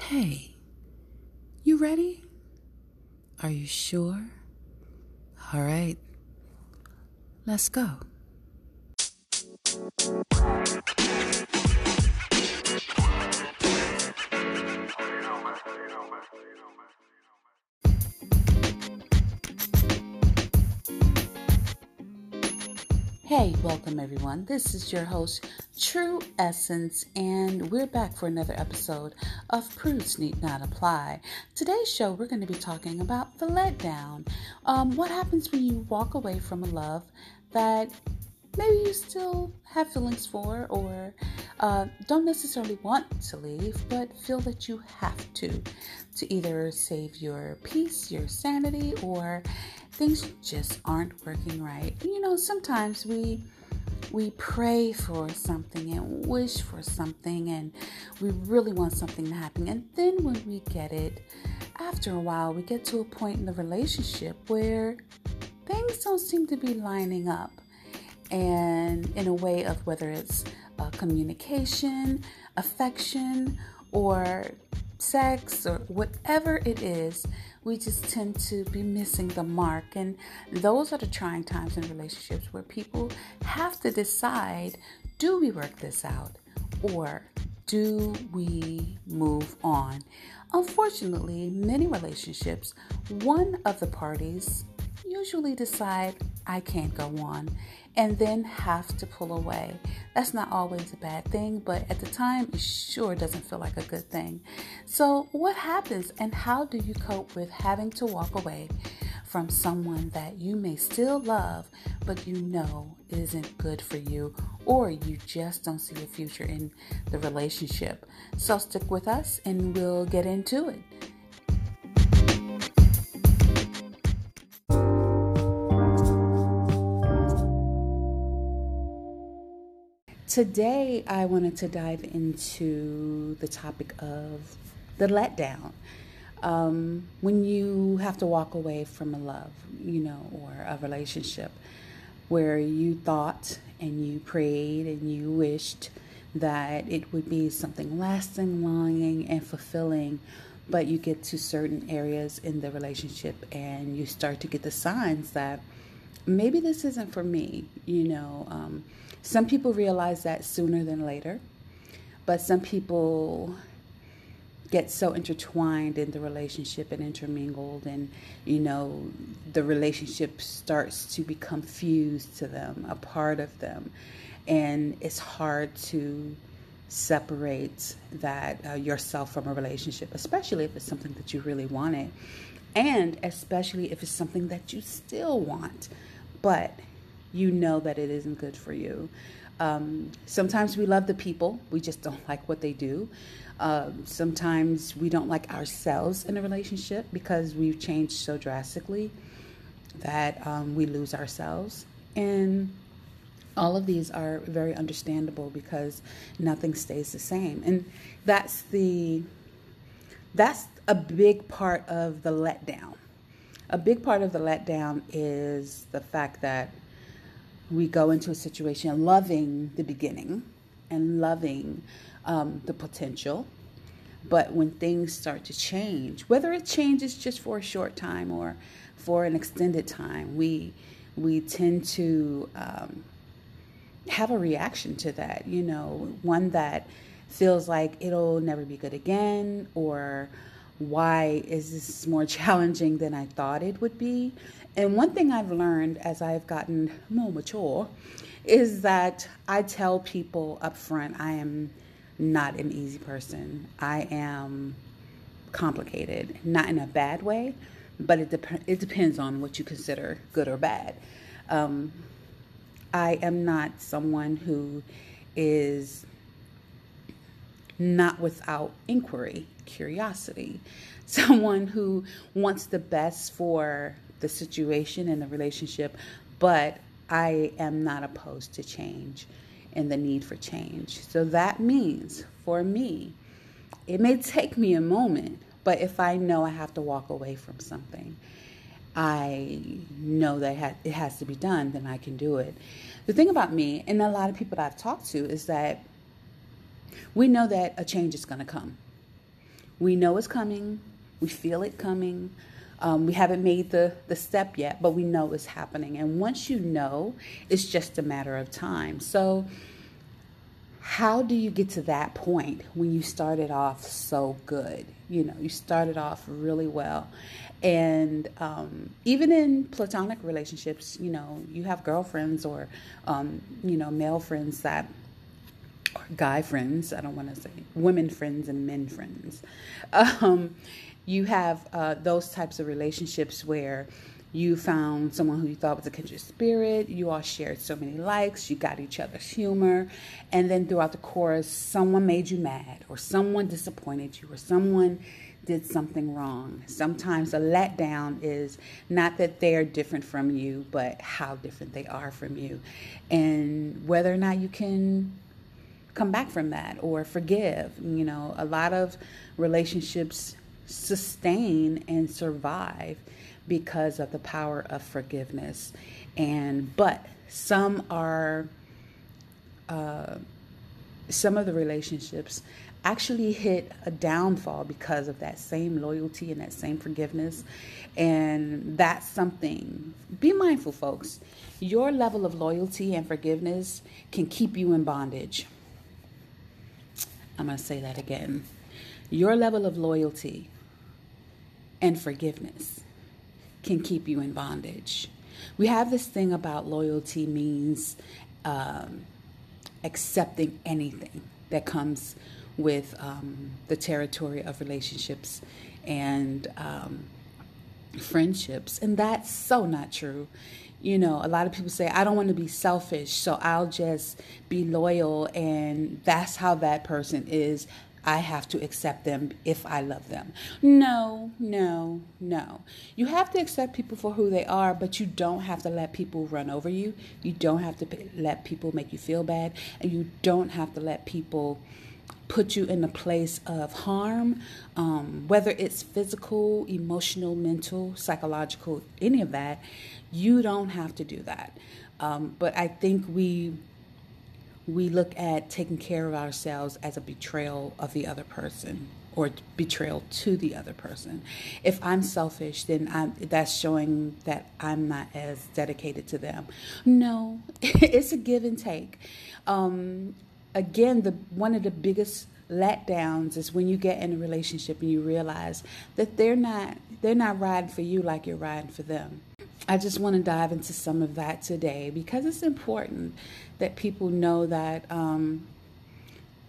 Hey, you ready? Are you sure? All right, let's go. Hey, welcome everyone. This is your host, True Essence, and we're back for another episode of Prudes Need Not Apply. Today's show, we're going to be talking about the letdown. Um, what happens when you walk away from a love that maybe you still have feelings for or uh, don't necessarily want to leave, but feel that you have to, to either save your peace, your sanity, or things just aren't working right. You know, sometimes we we pray for something and wish for something and we really want something to happen and then when we get it after a while we get to a point in the relationship where things don't seem to be lining up and in a way of whether it's uh, communication affection or sex or whatever it is we just tend to be missing the mark. And those are the trying times in relationships where people have to decide do we work this out or do we move on? Unfortunately, many relationships, one of the parties usually decide I can't go on and then have to pull away. That's not always a bad thing, but at the time, it sure doesn't feel like a good thing. So, what happens and how do you cope with having to walk away from someone that you may still love, but you know isn't good for you, or you just don't see a future in the relationship? So, stick with us and we'll get into it. Today, I wanted to dive into the topic of the letdown. Um, when you have to walk away from a love, you know, or a relationship where you thought and you prayed and you wished that it would be something lasting, longing, and fulfilling, but you get to certain areas in the relationship and you start to get the signs that maybe this isn't for me, you know. Um, some people realize that sooner than later, but some people get so intertwined in the relationship and intermingled and you know the relationship starts to become fused to them a part of them. And it's hard to separate that uh, yourself from a relationship especially if it's something that you really wanted. And especially if it's something that you still want. But you know that it isn't good for you. Um, sometimes we love the people, we just don't like what they do. Um, sometimes we don't like ourselves in a relationship because we've changed so drastically that um, we lose ourselves. And all of these are very understandable because nothing stays the same. And that's the that's a big part of the letdown. A big part of the letdown is the fact that we go into a situation loving the beginning and loving um, the potential. But when things start to change, whether it changes just for a short time or for an extended time, we we tend to um, have a reaction to that. You know, one that feels like it'll never be good again, or why is this more challenging than I thought it would be? And one thing I've learned as I've gotten more mature is that I tell people up front I am not an easy person. I am complicated, not in a bad way, but it, dep- it depends on what you consider good or bad. Um, I am not someone who is not without inquiry, curiosity, someone who wants the best for the situation and the relationship, but I am not opposed to change and the need for change. So that means for me, it may take me a moment, but if I know I have to walk away from something, I know that it has to be done, then I can do it. The thing about me, and a lot of people that I've talked to, is that we know that a change is going to come. We know it's coming, we feel it coming. Um, we haven't made the, the step yet, but we know it's happening. And once you know, it's just a matter of time. So, how do you get to that point when you started off so good? You know, you started off really well. And um, even in platonic relationships, you know, you have girlfriends or, um, you know, male friends that, guy friends, I don't want to say women friends and men friends. Um, you have uh, those types of relationships where you found someone who you thought was a kindred spirit. You all shared so many likes. You got each other's humor. And then throughout the course, someone made you mad, or someone disappointed you, or someone did something wrong. Sometimes a letdown is not that they're different from you, but how different they are from you. And whether or not you can come back from that or forgive. You know, a lot of relationships sustain and survive because of the power of forgiveness. And but some are uh, some of the relationships actually hit a downfall because of that same loyalty and that same forgiveness. And that's something. Be mindful, folks. Your level of loyalty and forgiveness can keep you in bondage. I'm going to say that again. Your level of loyalty and forgiveness can keep you in bondage. We have this thing about loyalty means um, accepting anything that comes with um, the territory of relationships and um, friendships. And that's so not true. You know, a lot of people say, I don't want to be selfish, so I'll just be loyal, and that's how that person is. I have to accept them if I love them. No, no, no. You have to accept people for who they are, but you don't have to let people run over you. You don't have to let people make you feel bad, and you don't have to let people put you in a place of harm, um, whether it's physical, emotional, mental, psychological, any of that. You don't have to do that. Um, but I think we we look at taking care of ourselves as a betrayal of the other person or betrayal to the other person. If I'm selfish, then I'm, that's showing that I'm not as dedicated to them. No, it's a give and take. Um, again, the one of the biggest letdowns is when you get in a relationship and you realize that they're not they're not riding for you like you're riding for them. I just want to dive into some of that today because it's important that people know that um,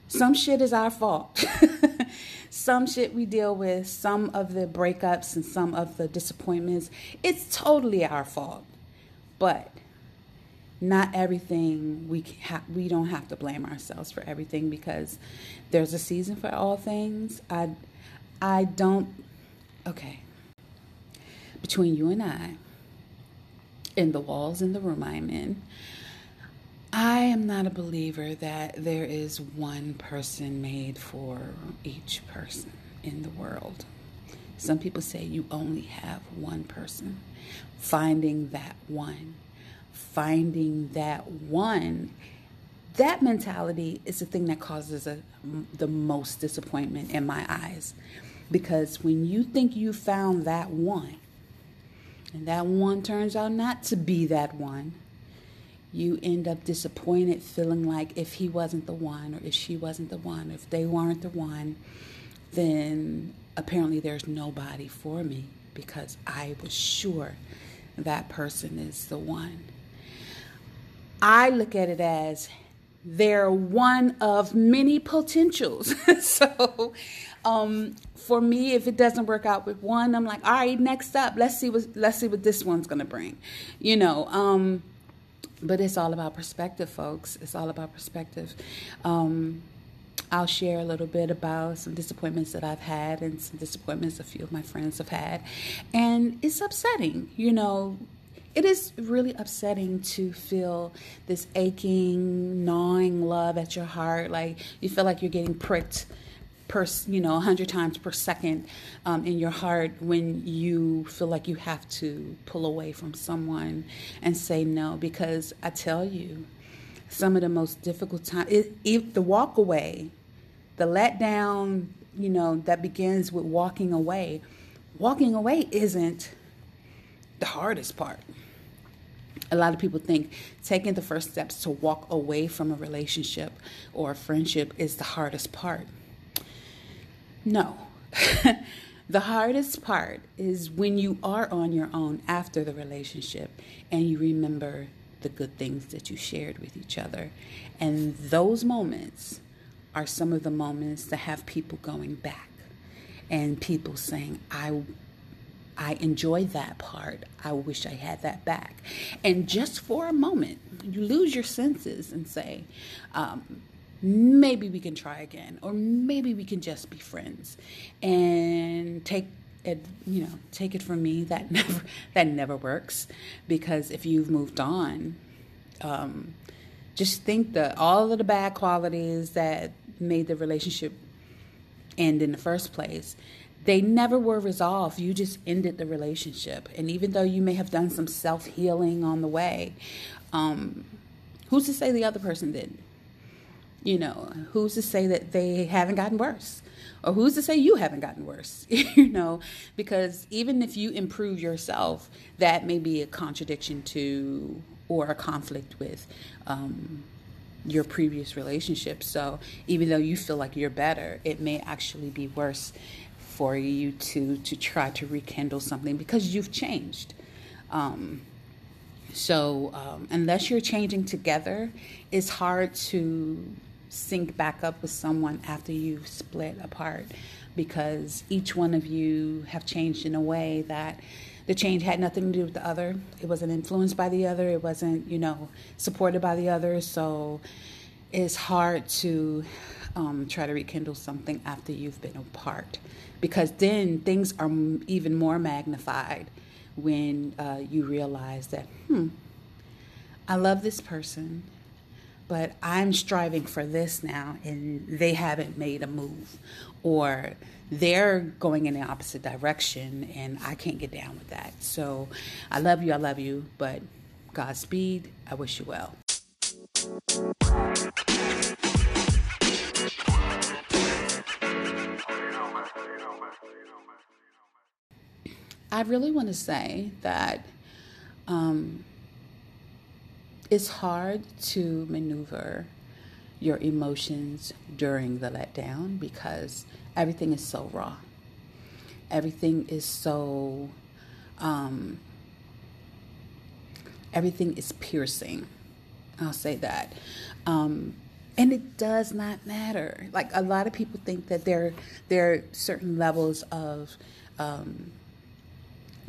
some shit is our fault. some shit we deal with, some of the breakups and some of the disappointments, it's totally our fault. But not everything we ha- we don't have to blame ourselves for everything because there's a season for all things. I I don't okay. Between you and I, in the walls in the room I'm in, I am not a believer that there is one person made for each person in the world. Some people say you only have one person. Finding that one, finding that one, that mentality is the thing that causes a, the most disappointment in my eyes. Because when you think you found that one, and that one turns out not to be that one, you end up disappointed, feeling like if he wasn't the one, or if she wasn't the one, or if they weren't the one, then apparently there's nobody for me because I was sure that person is the one. I look at it as they're one of many potentials. so um, for me, if it doesn't work out with one, I'm like, all right, next up, let's see what let's see what this one's gonna bring. You know, um, but it's all about perspective, folks. It's all about perspective. Um, I'll share a little bit about some disappointments that I've had and some disappointments a few of my friends have had. And it's upsetting, you know. It is really upsetting to feel this aching, gnawing love at your heart. Like you feel like you're getting pricked per you know 100 times per second um, in your heart when you feel like you have to pull away from someone and say no because i tell you some of the most difficult times it, the walk away the letdown you know, that begins with walking away. Walking away isn't the hardest part. A lot of people think taking the first steps to walk away from a relationship or a friendship is the hardest part. No. the hardest part is when you are on your own after the relationship and you remember the good things that you shared with each other. And those moments are some of the moments that have people going back and people saying, I I enjoy that part. I wish I had that back. And just for a moment, you lose your senses and say, um, maybe we can try again, or maybe we can just be friends. And take it, you know, take it from me that never that never works because if you've moved on, um, just think that all of the bad qualities that made the relationship end in the first place they never were resolved. You just ended the relationship. And even though you may have done some self healing on the way, um, who's to say the other person didn't? You know, who's to say that they haven't gotten worse? Or who's to say you haven't gotten worse? you know, because even if you improve yourself, that may be a contradiction to or a conflict with um, your previous relationship. So even though you feel like you're better, it may actually be worse for you to to try to rekindle something because you've changed. Um, so um, unless you're changing together, it's hard to sync back up with someone after you've split apart because each one of you have changed in a way that the change had nothing to do with the other. It wasn't influenced by the other. It wasn't, you know, supported by the other. So it's hard to um, try to rekindle something after you've been apart because then things are even more magnified when uh, you realize that, hmm, I love this person, but I'm striving for this now, and they haven't made a move, or they're going in the opposite direction, and I can't get down with that. So I love you, I love you, but Godspeed, I wish you well. I really want to say that um, it's hard to maneuver your emotions during the letdown because everything is so raw. Everything is so, um, everything is piercing. I'll say that. Um, and it does not matter. Like a lot of people think that there, there are certain levels of um,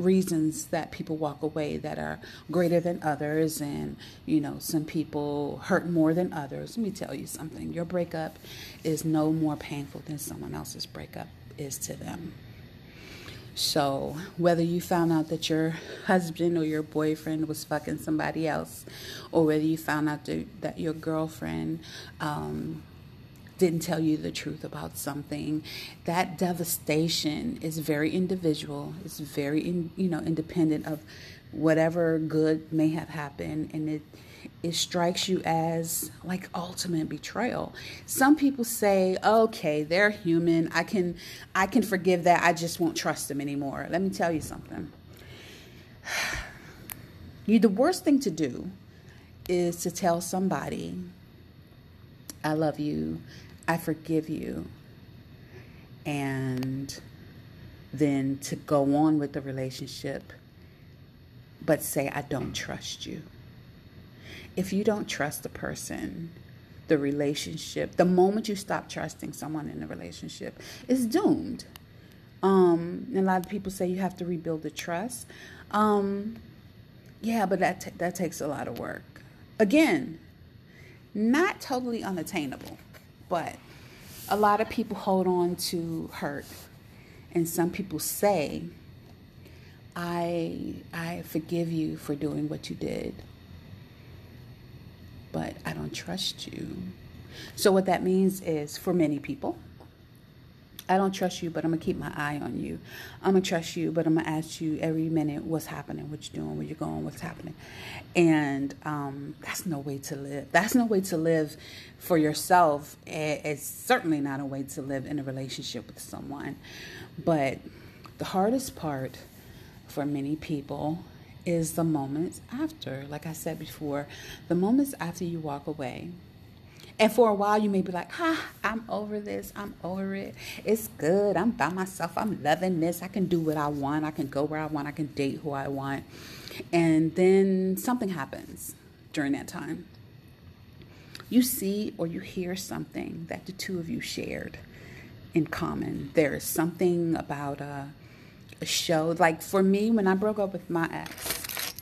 reasons that people walk away that are greater than others and you know some people hurt more than others. Let me tell you something. Your breakup is no more painful than someone else's breakup is to them. So whether you found out that your husband or your boyfriend was fucking somebody else or whether you found out that your girlfriend um, didn't tell you the truth about something. That devastation is very individual. It's very in, you know independent of whatever good may have happened. And it it strikes you as like ultimate betrayal. Some people say okay they're human. I can i can forgive that. I just won't trust them anymore. Let me tell you something. You the worst thing to do is to tell somebody I love you. I forgive you. And then to go on with the relationship, but say, I don't trust you. If you don't trust the person, the relationship, the moment you stop trusting someone in a relationship, is doomed. Um, and a lot of people say you have to rebuild the trust. Um, yeah, but that t- that takes a lot of work. Again, not totally unattainable. But a lot of people hold on to hurt. And some people say, I I forgive you for doing what you did. But I don't trust you. So what that means is for many people, I don't trust you, but I'm gonna keep my eye on you. I'm gonna trust you, but I'm gonna ask you every minute what's happening, what you're doing, where you're going, what's happening. And um, that's no way to live. That's no way to live for yourself. It's certainly not a way to live in a relationship with someone. But the hardest part for many people is the moments after. Like I said before, the moments after you walk away and for a while, you may be like, ah, I'm over this. I'm over it. It's good. I'm by myself. I'm loving this. I can do what I want. I can go where I want. I can date who I want. And then something happens during that time. You see or you hear something that the two of you shared in common. There is something about a, a show. Like for me, when I broke up with my ex,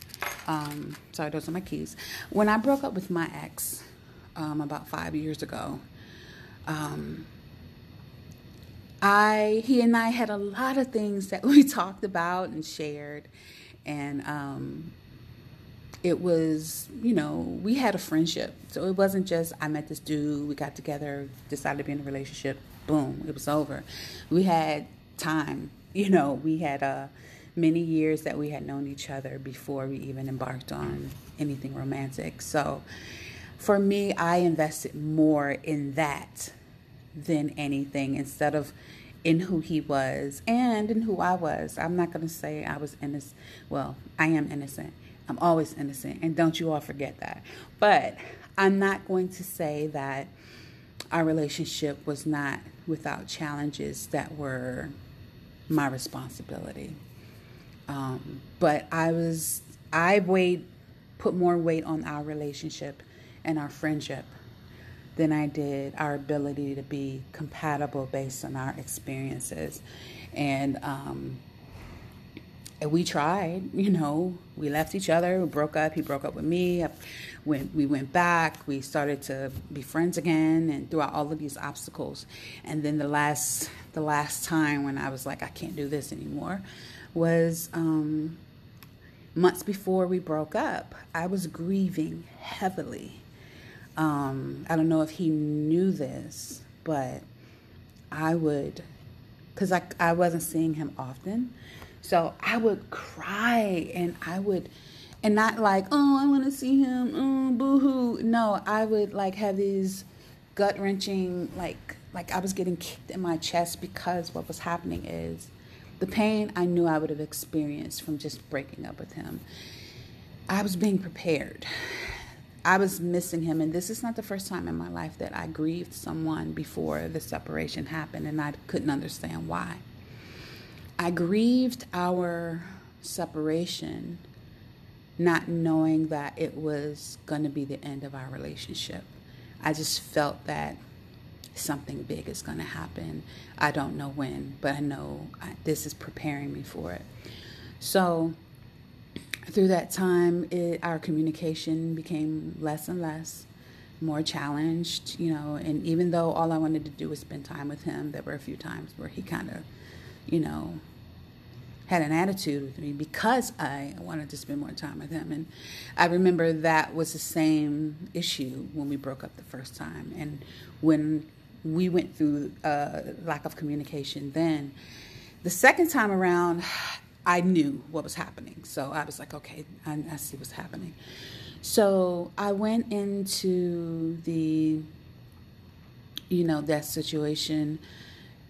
um, sorry, those are my keys. When I broke up with my ex, um, about five years ago. Um, I he and I had a lot of things that we talked about and shared, and um, it was you know we had a friendship, so it wasn't just I met this dude, we got together, decided to be in a relationship, boom, it was over. We had time, you know, we had uh, many years that we had known each other before we even embarked on anything romantic. So for me, I invested more in that than anything instead of in who he was and in who I was. I'm not going to say I was innocent. Well, I am innocent. I'm always innocent. And don't you all forget that. But I'm not going to say that our relationship was not without challenges that were my responsibility. Um, but I was, I weighed, put more weight on our relationship and our friendship than I did our ability to be compatible based on our experiences. And, um, and we tried, you know, we left each other, we broke up. He broke up with me. When we went back, we started to be friends again, and throughout all of these obstacles. And then the last, the last time when I was like, I can't do this anymore, was um, months before we broke up. I was grieving heavily um, I don't know if he knew this, but I would, because I, I wasn't seeing him often. So I would cry and I would, and not like, oh, I want to see him, oh, boo hoo. No, I would like have these gut wrenching, like, like I was getting kicked in my chest because what was happening is the pain I knew I would have experienced from just breaking up with him. I was being prepared. I was missing him, and this is not the first time in my life that I grieved someone before the separation happened, and I couldn't understand why. I grieved our separation, not knowing that it was going to be the end of our relationship. I just felt that something big is going to happen. I don't know when, but I know I, this is preparing me for it. So, through that time, it, our communication became less and less, more challenged, you know. And even though all I wanted to do was spend time with him, there were a few times where he kind of, you know, had an attitude with me because I wanted to spend more time with him. And I remember that was the same issue when we broke up the first time. And when we went through a uh, lack of communication then, the second time around, I knew what was happening. So I was like, okay, I, I see what's happening. So I went into the, you know, that situation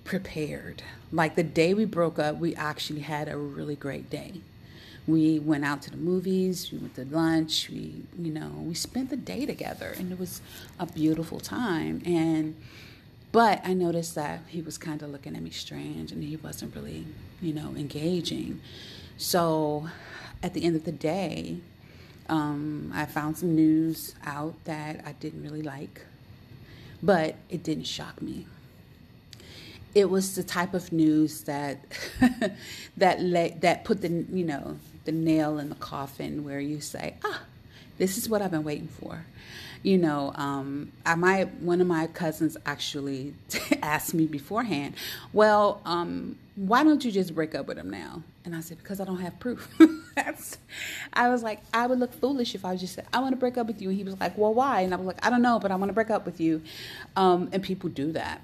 prepared. Like the day we broke up, we actually had a really great day. We went out to the movies, we went to lunch, we, you know, we spent the day together and it was a beautiful time. And, but I noticed that he was kind of looking at me strange and he wasn't really, you know, engaging. So at the end of the day, um, I found some news out that I didn't really like, but it didn't shock me. It was the type of news that that le- that put the you know the nail in the coffin where you say, ah, this is what I've been waiting for you know, um, I might, one of my cousins actually asked me beforehand, well, um, why don't you just break up with him now? And I said, because I don't have proof. I was like, I would look foolish if I just said, I want to break up with you. And he was like, well, why? And I was like, I don't know, but I want to break up with you. Um, and people do that.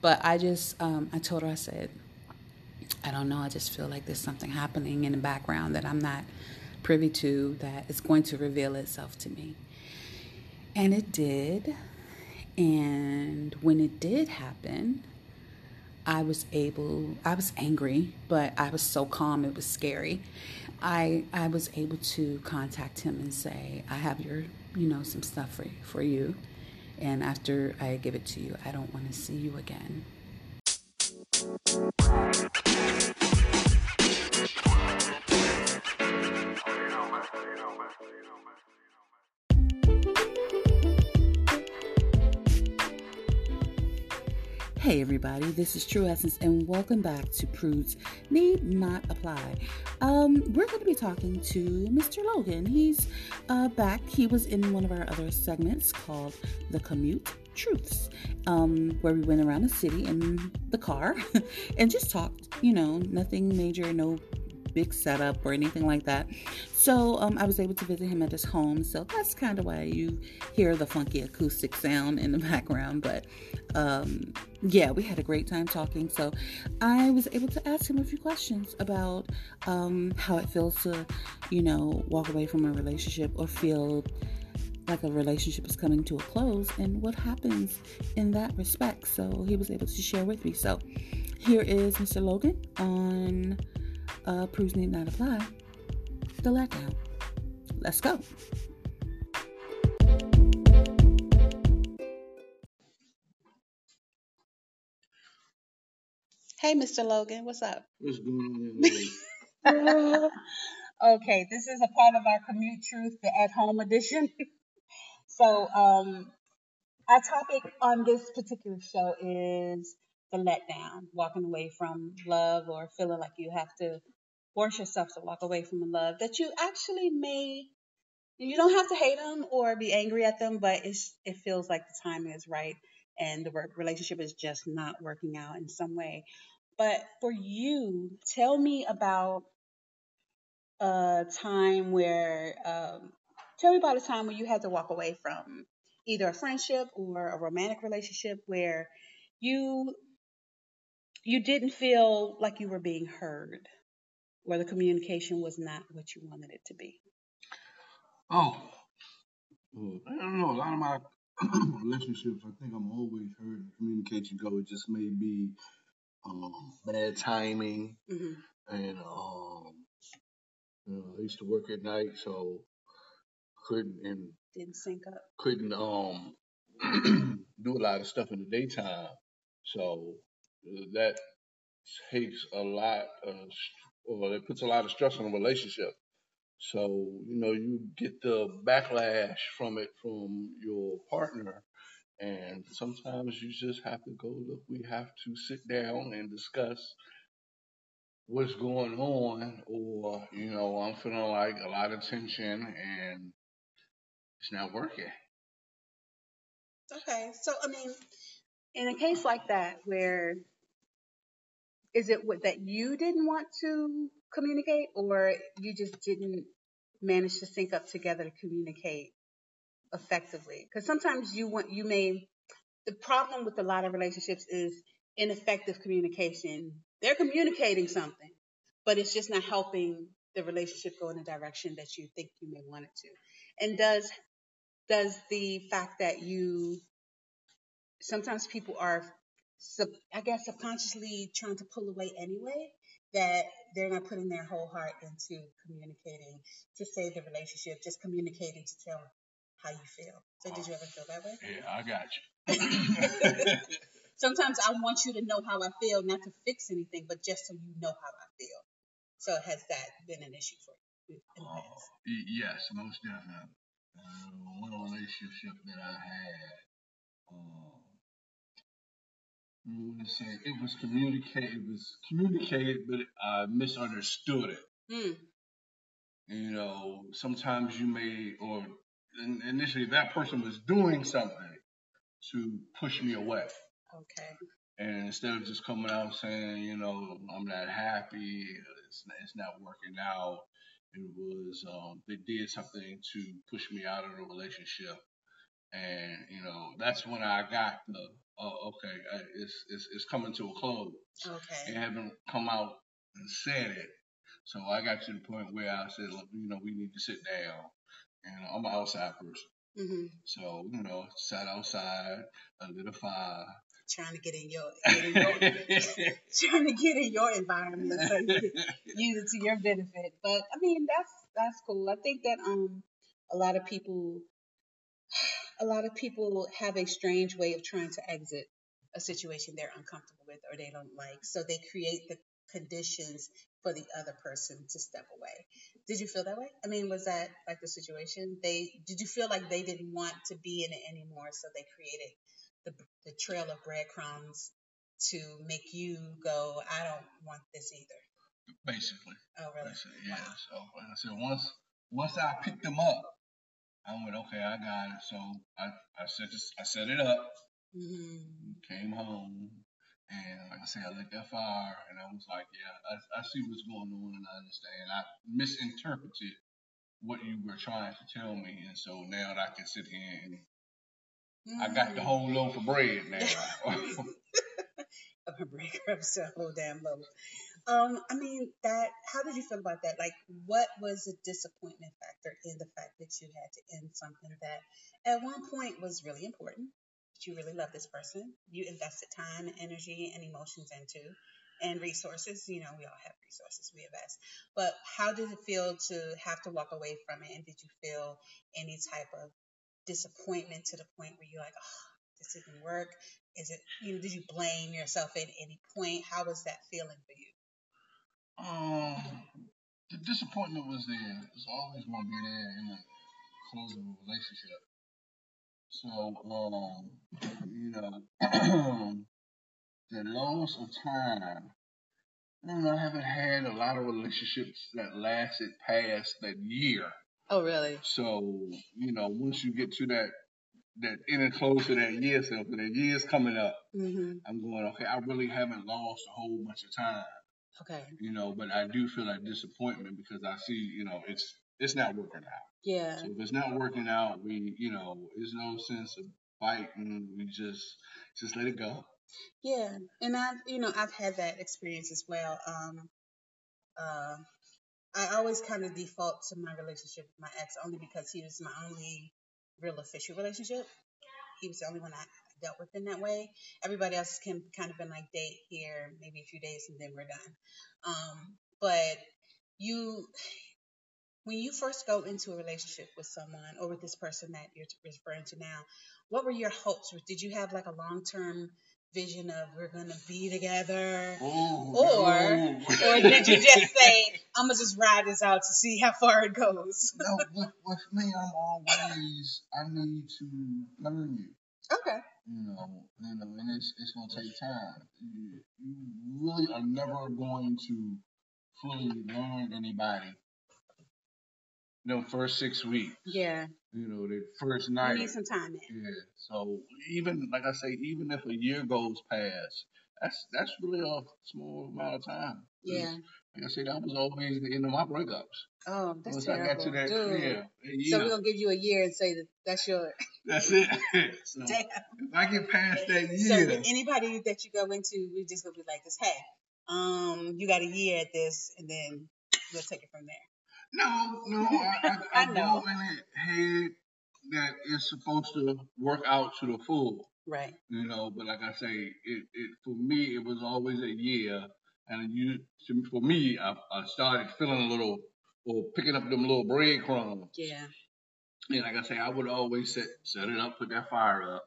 But I just, um, I told her, I said, I don't know. I just feel like there's something happening in the background that I'm not privy to that is going to reveal itself to me. And it did. And when it did happen, I was able, I was angry, but I was so calm, it was scary. I, I was able to contact him and say, I have your, you know, some stuff for, for you. And after I give it to you, I don't want to see you again. Hey everybody, this is True Essence, and welcome back to Prudes Need Not Apply. Um, we're going to be talking to Mr. Logan. He's uh, back. He was in one of our other segments called The Commute Truths, um, where we went around the city in the car and just talked. You know, nothing major, no big setup or anything like that. So um, I was able to visit him at his home. So that's kind of why you hear the funky acoustic sound in the background. But um, yeah, we had a great time talking. So I was able to ask him a few questions about um, how it feels to, you know, walk away from a relationship or feel like a relationship is coming to a close and what happens in that respect. So he was able to share with me. So here is Mr. Logan on uh, Prudes Need Not Apply, the letdown. Let's go. Hey, Mr. Logan, what's up? What's going on? okay, this is a part of our commute truth, the at home edition. so, um, our topic on this particular show is the letdown, walking away from love or feeling like you have to force yourself to walk away from a love that you actually may you don't have to hate them or be angry at them, but it feels like the timing is right and the relationship is just not working out in some way. But for you, tell me about a time where um, tell me about a time where you had to walk away from either a friendship or a romantic relationship where you you didn't feel like you were being heard or the communication was not what you wanted it to be? Oh, I don't know. A lot of my relationships, I think I'm always heard the communication go. It just may be um, bad timing, mm-hmm. and um, you know, I used to work at night, so couldn't and didn't sync up. Couldn't um do a lot of stuff in the daytime, so that takes a lot of or it puts a lot of stress on a relationship. So, you know, you get the backlash from it from your partner. And sometimes you just have to go, look, we have to sit down and discuss what's going on. Or, you know, I'm feeling like a lot of tension and it's not working. Okay. So, I mean, in a case like that where is it what that you didn't want to communicate or you just didn't manage to sync up together to communicate effectively? Because sometimes you want you may the problem with a lot of relationships is ineffective communication. They're communicating something but it's just not helping the relationship go in the direction that you think you may want it to. And does does the fact that you sometimes people are sub, I guess subconsciously trying to pull away anyway, that they're not putting their whole heart into communicating to save the relationship, just communicating to tell how you feel. So did you ever feel that way? Yeah, I got you. Sometimes I want you to know how I feel, not to fix anything, but just so you know how I feel. So has that been an issue for you in the past? yes, most definitely. Uh, one relationship that I had, um, say it was communicated. It was communicated, but I misunderstood it. Mm. You know, sometimes you may, or initially that person was doing something to push me away. Okay. And instead of just coming out saying, you know, I'm not happy, it's not, it's not working out, it was um, they did something to push me out of the relationship and you know that's when I got the oh okay it's it's it's coming to a close. Okay. It haven't come out and said it, so I got to the point where I said, Look, you know, we need to sit down. And I'm an outside person, Mm-hmm. so you know, sat outside, I a fire. Trying to get in your, get in your trying to get in your environment so you can use it to your benefit. But I mean, that's that's cool. I think that um a lot of people a lot of people have a strange way of trying to exit a situation they're uncomfortable with or they don't like. So they create the conditions for the other person to step away. Did you feel that way? I mean, was that like the situation? They did you feel like they didn't want to be in it anymore, so they created the the trail of breadcrumbs to make you go, I don't want this either. Basically. Oh, really? Basically, yeah. So like I said, once once I picked them up, I went, okay, I got it. So I, I set this, I set it up, Mm-hmm. came home, and like I said, I lit that fire, and I was like, yeah, I, I see what's going on, and I understand. I misinterpreted what you were trying to tell me, and so now that I can sit here and I got the whole loaf of bread now. a breakup so damn low. Um, I mean that. How did you feel about that? Like, what was the disappointment factor in the fact that you had to end something that at one point was really important? That you really love this person, you invested time, energy, and emotions into, and resources. You know, we all have resources, we invest. But how did it feel to have to walk away from it? And did you feel any type of disappointment to the point where you're like, oh, this didn't work? Is it, you know, did you blame yourself at any point? How was that feeling for you? Um, the disappointment was there. It's always going to be there in the close of a relationship. So, um, you know, the loss of time. I know, I haven't had a lot of relationships that lasted past that year. Oh, really? So, you know, once you get to that that inner close to that year, so for that year's coming up, Mm-hmm. I'm going, okay, I really haven't lost a whole bunch of time, Okay. you know, but I do feel that disappointment because I see, you know, it's it's not working out. Yeah. So if it's not working out, we, you know, there's no sense of fighting. We just just let it go. Yeah. And I've, you know, I've had that experience as well. Um, uh, I always kind of default to my relationship with my ex only because he was my only real official relationship. He was the only one I dealt with in that way. Everybody else can kind of been like date here, maybe a few days, and then we're done. Um, but you, when you first go into a relationship with someone or with this person that you're referring to now, what were your hopes? Did you have like a long term vision of we're gonna be together? Oh, Or- no. Or did you just say, I'm gonna just ride this out to see how far it goes? no, with, with me, I'm always I need to learn you. Okay. You know, you know, and it's it's gonna take time. You, you really are never going to fully learn anybody. The first six weeks, Yeah. you know, the first night. You need some time in. Yeah. So even like I say, even if a year goes past, that's that's really a small amount of time. Yeah. Like I say, that was always the end of my breakups. Oh, that's Once I terrible. got to that, Dude. yeah, a So we're gonna give you a year and say that that's your that's it. so damn. if I get past that year, with anybody that you go into, we're just gonna be like this. Hey, um, you got a year at this, and then we'll take it from there. no, no, I, I, I, I know. go in it head that it's supposed to work out to the full. Right. you know. But like I say, it, it for me it was always a year, and you for me I, I started feeling a little or picking up them little breadcrumbs. Yeah. And like I say, I would always set set it up, put that fire up,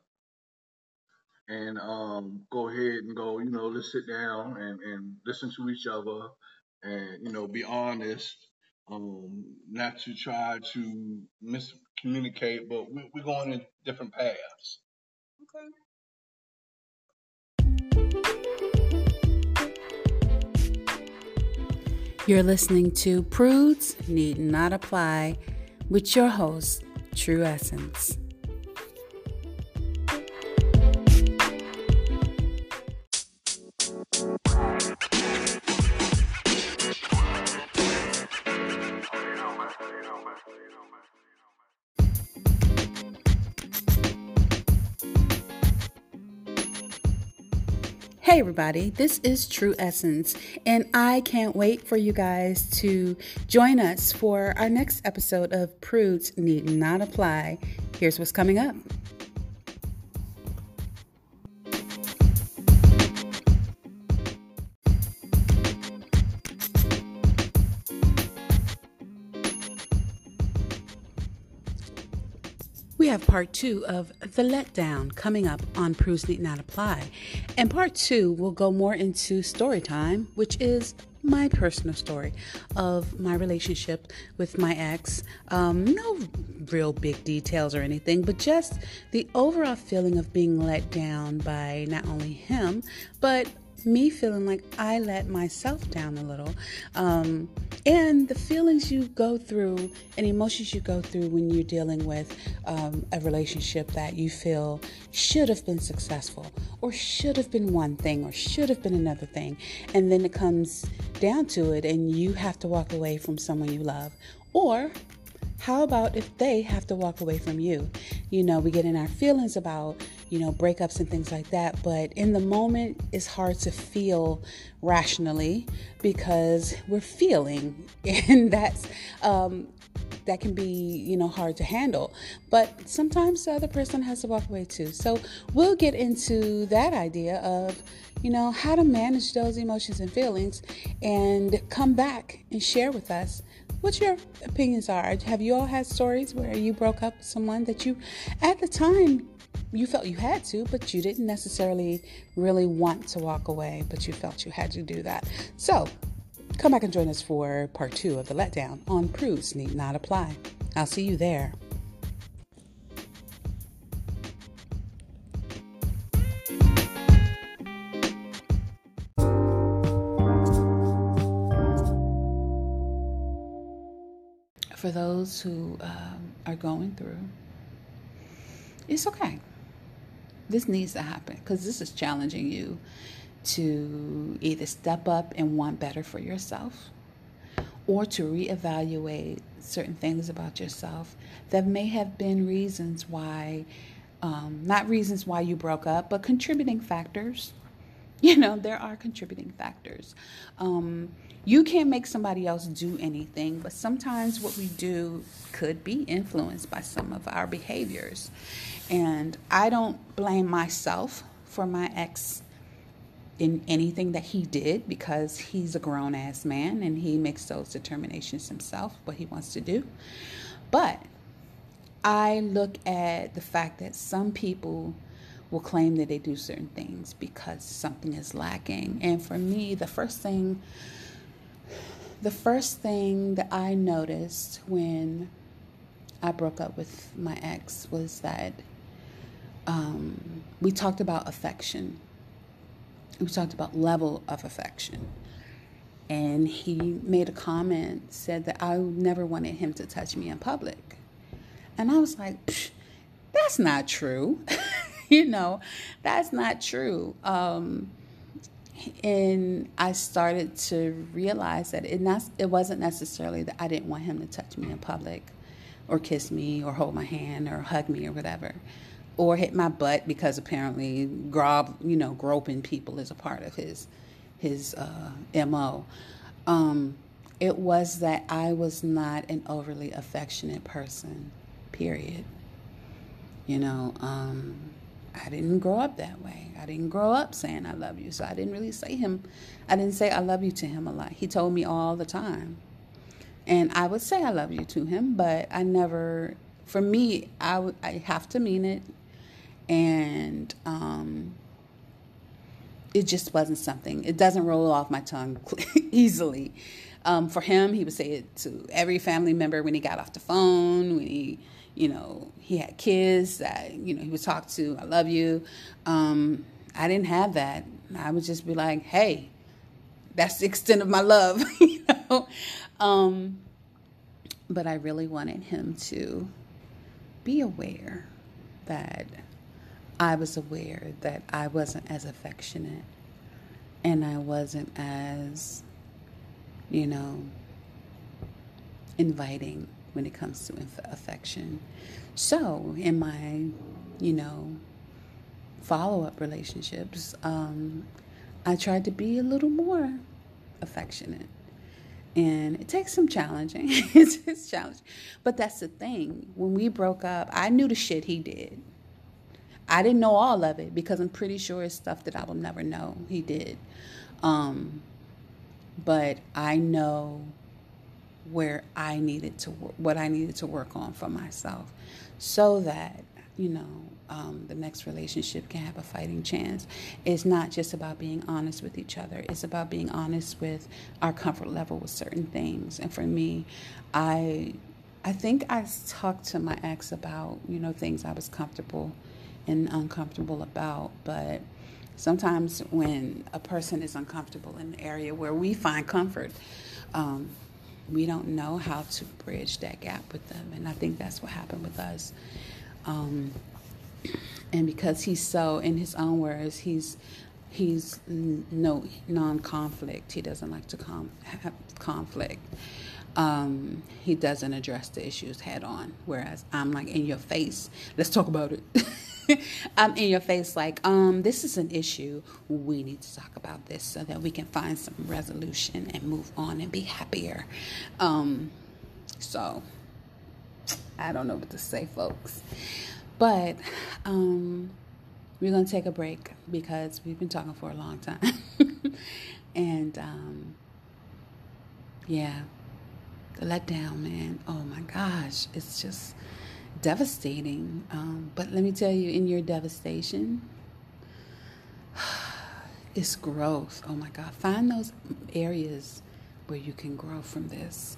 and um go ahead and go, you know, let's sit down and and listen to each other, and you know, be honest. Um, not to try to miscommunicate, but we, we're going in different paths. Okay. You're listening to Prudes Need Not Apply with your host, True Essence. Hey, everybody, this is True Essence, and I can't wait for you guys to join us for our next episode of Prudes Need Not Apply. Here's what's coming up. Part two of The Letdown coming up on Prudes Need Not Apply. And part two will go more into story time, which is my personal story of my relationship with my ex. Um, no real big details or anything, but just the overall feeling of being let down by not only him, but me feeling like I let myself down a little. Um, and the feelings you go through and emotions you go through when you're dealing with um, a relationship that you feel should have been successful or should have been one thing or should have been another thing. And then it comes down to it and you have to walk away from someone you love. Or how about if they have to walk away from you? You know, we get in our feelings about you know, breakups and things like that. But in the moment, it's hard to feel rationally because we're feeling, and that's um, that can be you know hard to handle. But sometimes the other person has to walk away too. So we'll get into that idea of you know how to manage those emotions and feelings, and come back and share with us what your opinions are. Have you all had stories where you broke up with someone that you, at the time, you felt you had to, but you didn't necessarily really want to walk away, but you felt you had to do that. So, come back and join us for part two of the letdown on Prudes Need Not Apply. I'll see you there. For those who um, are going through, it's okay this needs to happen because this is challenging you to either step up and want better for yourself or to reevaluate certain things about yourself that may have been reasons why, um, not reasons why you broke up, but contributing factors. You know, there are contributing factors. Um, you can't make somebody else do anything, but sometimes what we do could be influenced by some of our behaviors. And I don't blame myself for my ex in anything that he did because he's a grown ass man and he makes those determinations himself, what he wants to do. But I look at the fact that some people will claim that they do certain things because something is lacking. And for me, the first thing the first thing that I noticed when I broke up with my ex was that um, we talked about affection. We talked about level of affection. And he made a comment, said that I never wanted him to touch me in public. And I was like, that's not true. you know, that's not true. Um, and I started to realize that it not it wasn't necessarily that I didn't want him to touch me in public, or kiss me, or hold my hand, or hug me, or whatever or hit my butt because apparently grob, you know, groping people is a part of his his uh, mo. Um, it was that I was not an overly affectionate person. Period. You know, um, I didn't grow up that way. I didn't grow up saying I love you, so I didn't really say him. I didn't say I love you to him a lot. He told me all the time, and I would say I love you to him, but I never. For me, I, I have to mean it and um, it just wasn't something. It doesn't roll off my tongue easily. Um, for him, he would say it to every family member when he got off the phone, when he, you know, he had kids that you know he would talk to. I love you. Um, I didn't have that. I would just be like, hey, that's the extent of my love, you know. Um, but I really wanted him to be aware that I was aware that I wasn't as affectionate and I wasn't as, you know, inviting when it comes to affection. So, in my, you know, follow up relationships, um, I tried to be a little more affectionate. And it takes some challenging. it's, it's challenging. But that's the thing. When we broke up, I knew the shit he did. I didn't know all of it because I'm pretty sure it's stuff that I will never know he did. Um, but I know where I needed to what I needed to work on for myself, so that you know um, the next relationship can have a fighting chance. It's not just about being honest with each other. It's about being honest with our comfort level with certain things. And for me, I I think I talked to my ex about you know things I was comfortable and uncomfortable about, but sometimes when a person is uncomfortable in an area where we find comfort, um, we don't know how to bridge that gap with them. And I think that's what happened with us. Um, and because he's so, in his own words, he's he's no non-conflict. He doesn't like to com- have conflict. Um, he doesn't address the issues head on. Whereas I'm like in your face. Let's talk about it. I'm in your face like, um, this is an issue. We need to talk about this so that we can find some resolution and move on and be happier. Um, so I don't know what to say, folks. But um, we're going to take a break because we've been talking for a long time. and um, yeah, the letdown, man. Oh my gosh. It's just devastating. Um, but let me tell you, in your devastation, it's growth. Oh my God. Find those areas where you can grow from this.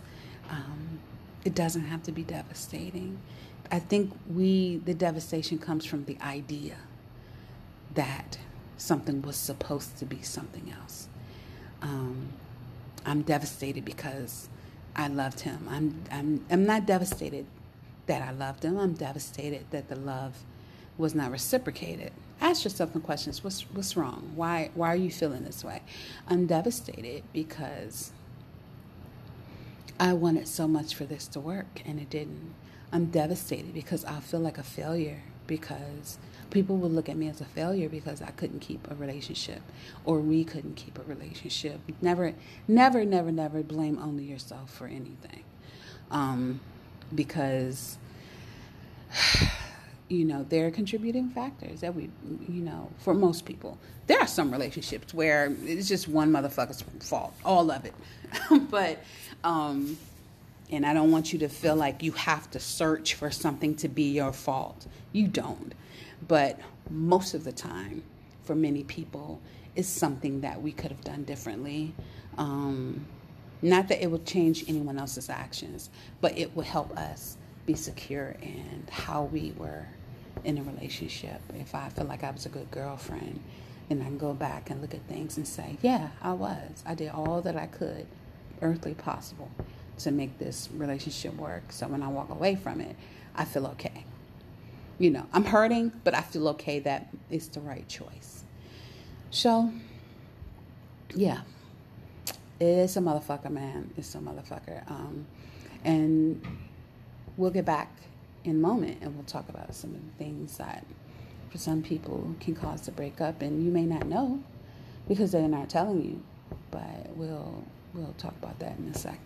Um, it doesn't have to be devastating. I think we, the devastation comes from the idea that something was supposed to be something else. Um, I'm devastated because I loved him. I'm, I'm, I'm not devastated that I loved him. I'm devastated that the love was not reciprocated. Ask yourself some questions. What's what's wrong? Why why are you feeling this way? I'm devastated because I wanted so much for this to work and it didn't. I'm devastated because I feel like a failure because people will look at me as a failure because I couldn't keep a relationship or we couldn't keep a relationship. Never, never, never, never blame only yourself for anything. Um, because you know there are contributing factors that we you know for most people. There are some relationships where it's just one motherfucker's fault all of it. But um and i don't want you to feel like you have to search for something to be your fault. You don't. But most of the time for many people is something that we could have done differently. Um not that it will change anyone else's actions, but it will help us be secure in how we were in a relationship. If I feel like I was a good girlfriend, and I can go back and look at things and say, yeah, I was. I did all that I could, earthly possible, to make this relationship work. So when I walk away from it, I feel okay. You know, I'm hurting, but I feel okay that it's the right choice. So, yeah, it's a motherfucker, man. It's a motherfucker. Um, and we'll get back in a moment and we'll talk about some of the things that for some people can cause the breakup and you may not know because they're not telling you. But we'll we'll talk about that in a sec.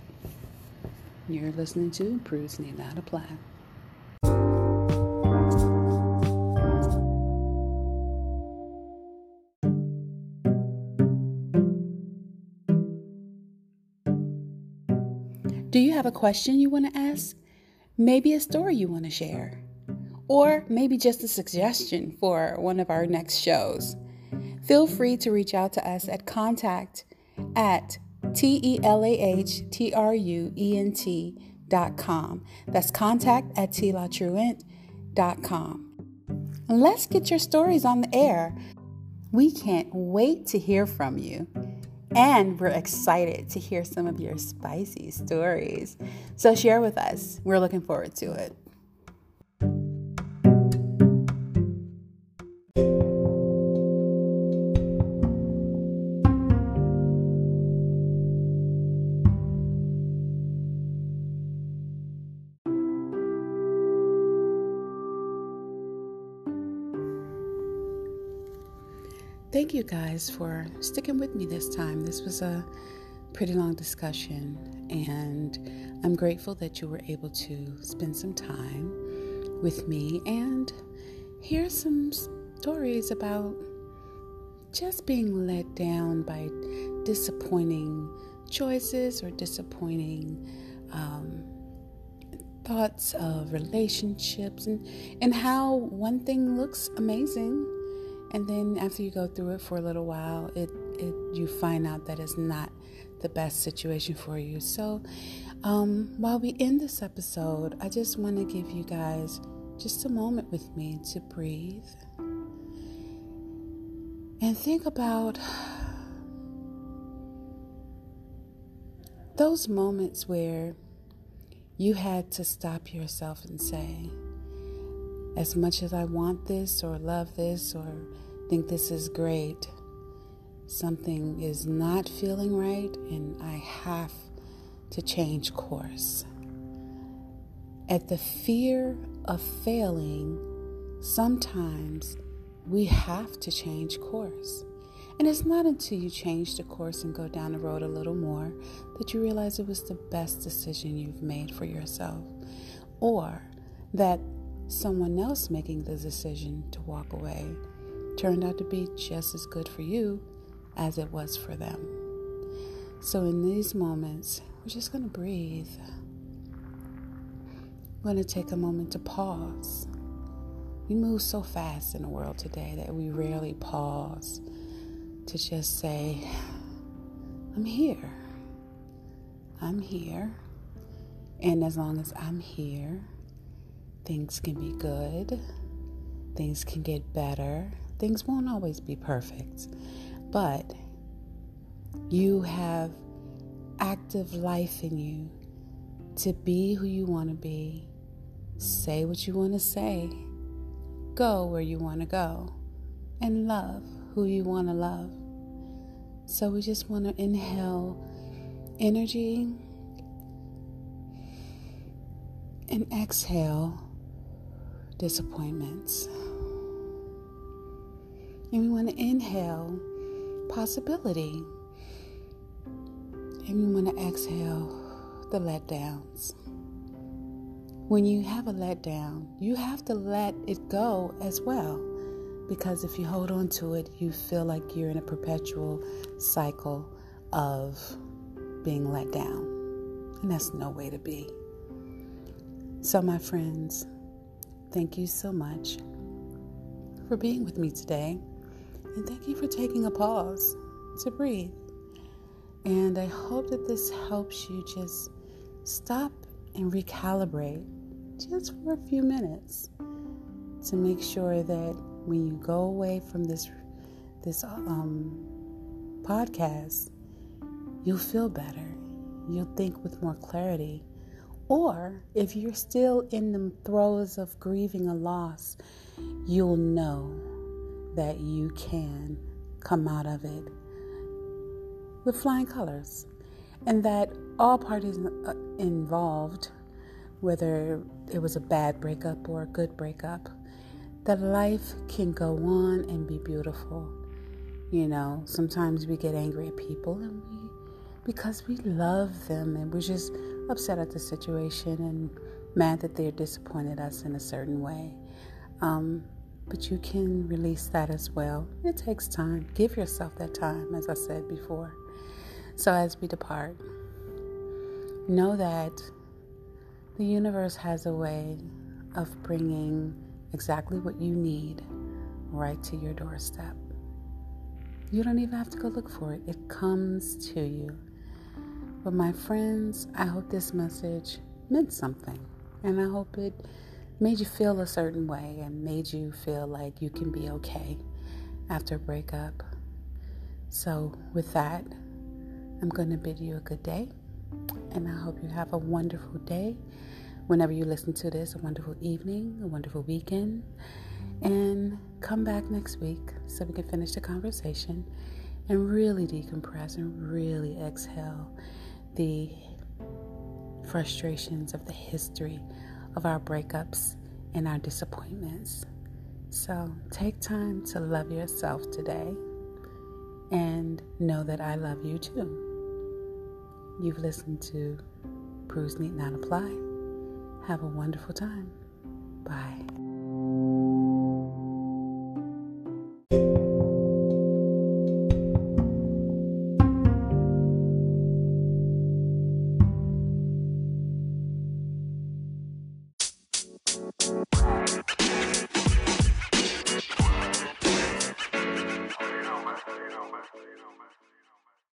You're listening to Prudes Need Not Apply. A question you want to ask? Maybe a story you want to share? Or maybe just a suggestion for one of our next shows? Feel free to reach out to us at contact at T-E-L-A-H-T-R-U-E-N-T dot com. That's contact at T-La-Truent dot com. Let's get your stories on the air. We can't wait to hear from you. And we're excited to hear some of your spicy stories. So share with us. We're looking forward to it. Thank you guys for sticking with me this time. This was a pretty long discussion, and I'm grateful that you were able to spend some time with me and hear some stories about just being let down by disappointing choices or disappointing um, thoughts of relationships and, and how one thing looks amazing and then after you go through it for a little while it, it you find out that it's not the best situation for you. So um, while we end this episode i just want to give you guys just a moment with me to breathe and think about those moments where you had to stop yourself and say, as much as I want this or love this or think this is great, something is not feeling right and I have to change course. At the fear of failing, sometimes we have to change course. And it's not until you change the course and go down the road a little more that you realize it was the best decision you've made for yourself. Or that someone else making the decision to walk away turned out to be just as good for you as it was for them. So, in these moments, we're just going to breathe. We're going to take a moment to pause. We move so fast in the world today that we rarely pause to just say, I'm here. I'm here. And as long as I'm here, things can be good, things can get better. Things won't always be perfect, but you have active life in you to be who you want to be, say what you want to say, go where you want to go, and love who you want to love. So we just want to inhale energy and exhale disappointments. And we want to inhale possibility. And we want to exhale the letdowns. When you have a letdown, you have to let it go as well. Because if you hold on to it, you feel like you're in a perpetual cycle of being let down. And that's no way to be. So, my friends, thank you so much for being with me today. And thank you for taking a pause to breathe. And I hope that this helps you just stop and recalibrate just for a few minutes to make sure that when you go away from this this um, podcast, you'll feel better. You'll think with more clarity. Or if you're still in the throes of grieving a loss, you'll know that you can come out of it with flying colors. And that all parties uh, involved, whether it was a bad breakup or a good breakup, that life can go on and be beautiful. You know, sometimes we get angry at people and we because we love them and we're just upset at the situation and mad that they're disappointed us in a certain way. Um, but you can release that as well. It takes time. Give yourself that time, as I said before. So, as we depart, know that the universe has a way of bringing exactly what you need right to your doorstep. You don't even have to go look for it, it comes to you. But, my friends, I hope this message meant something. And I hope it made you feel a certain way and made you feel like you can be okay after a breakup. So, with that, I'm going to bid you a good day. And I hope you have a wonderful day whenever you listen to this, a wonderful evening, a wonderful weekend. And come back next week so we can finish the conversation and really decompress and really exhale the frustrations of the history of our breakups and our disappointments. So take time to love yourself today and know that I love you too. You've listened to Prudes Need Not Apply. Have a wonderful time. Bye.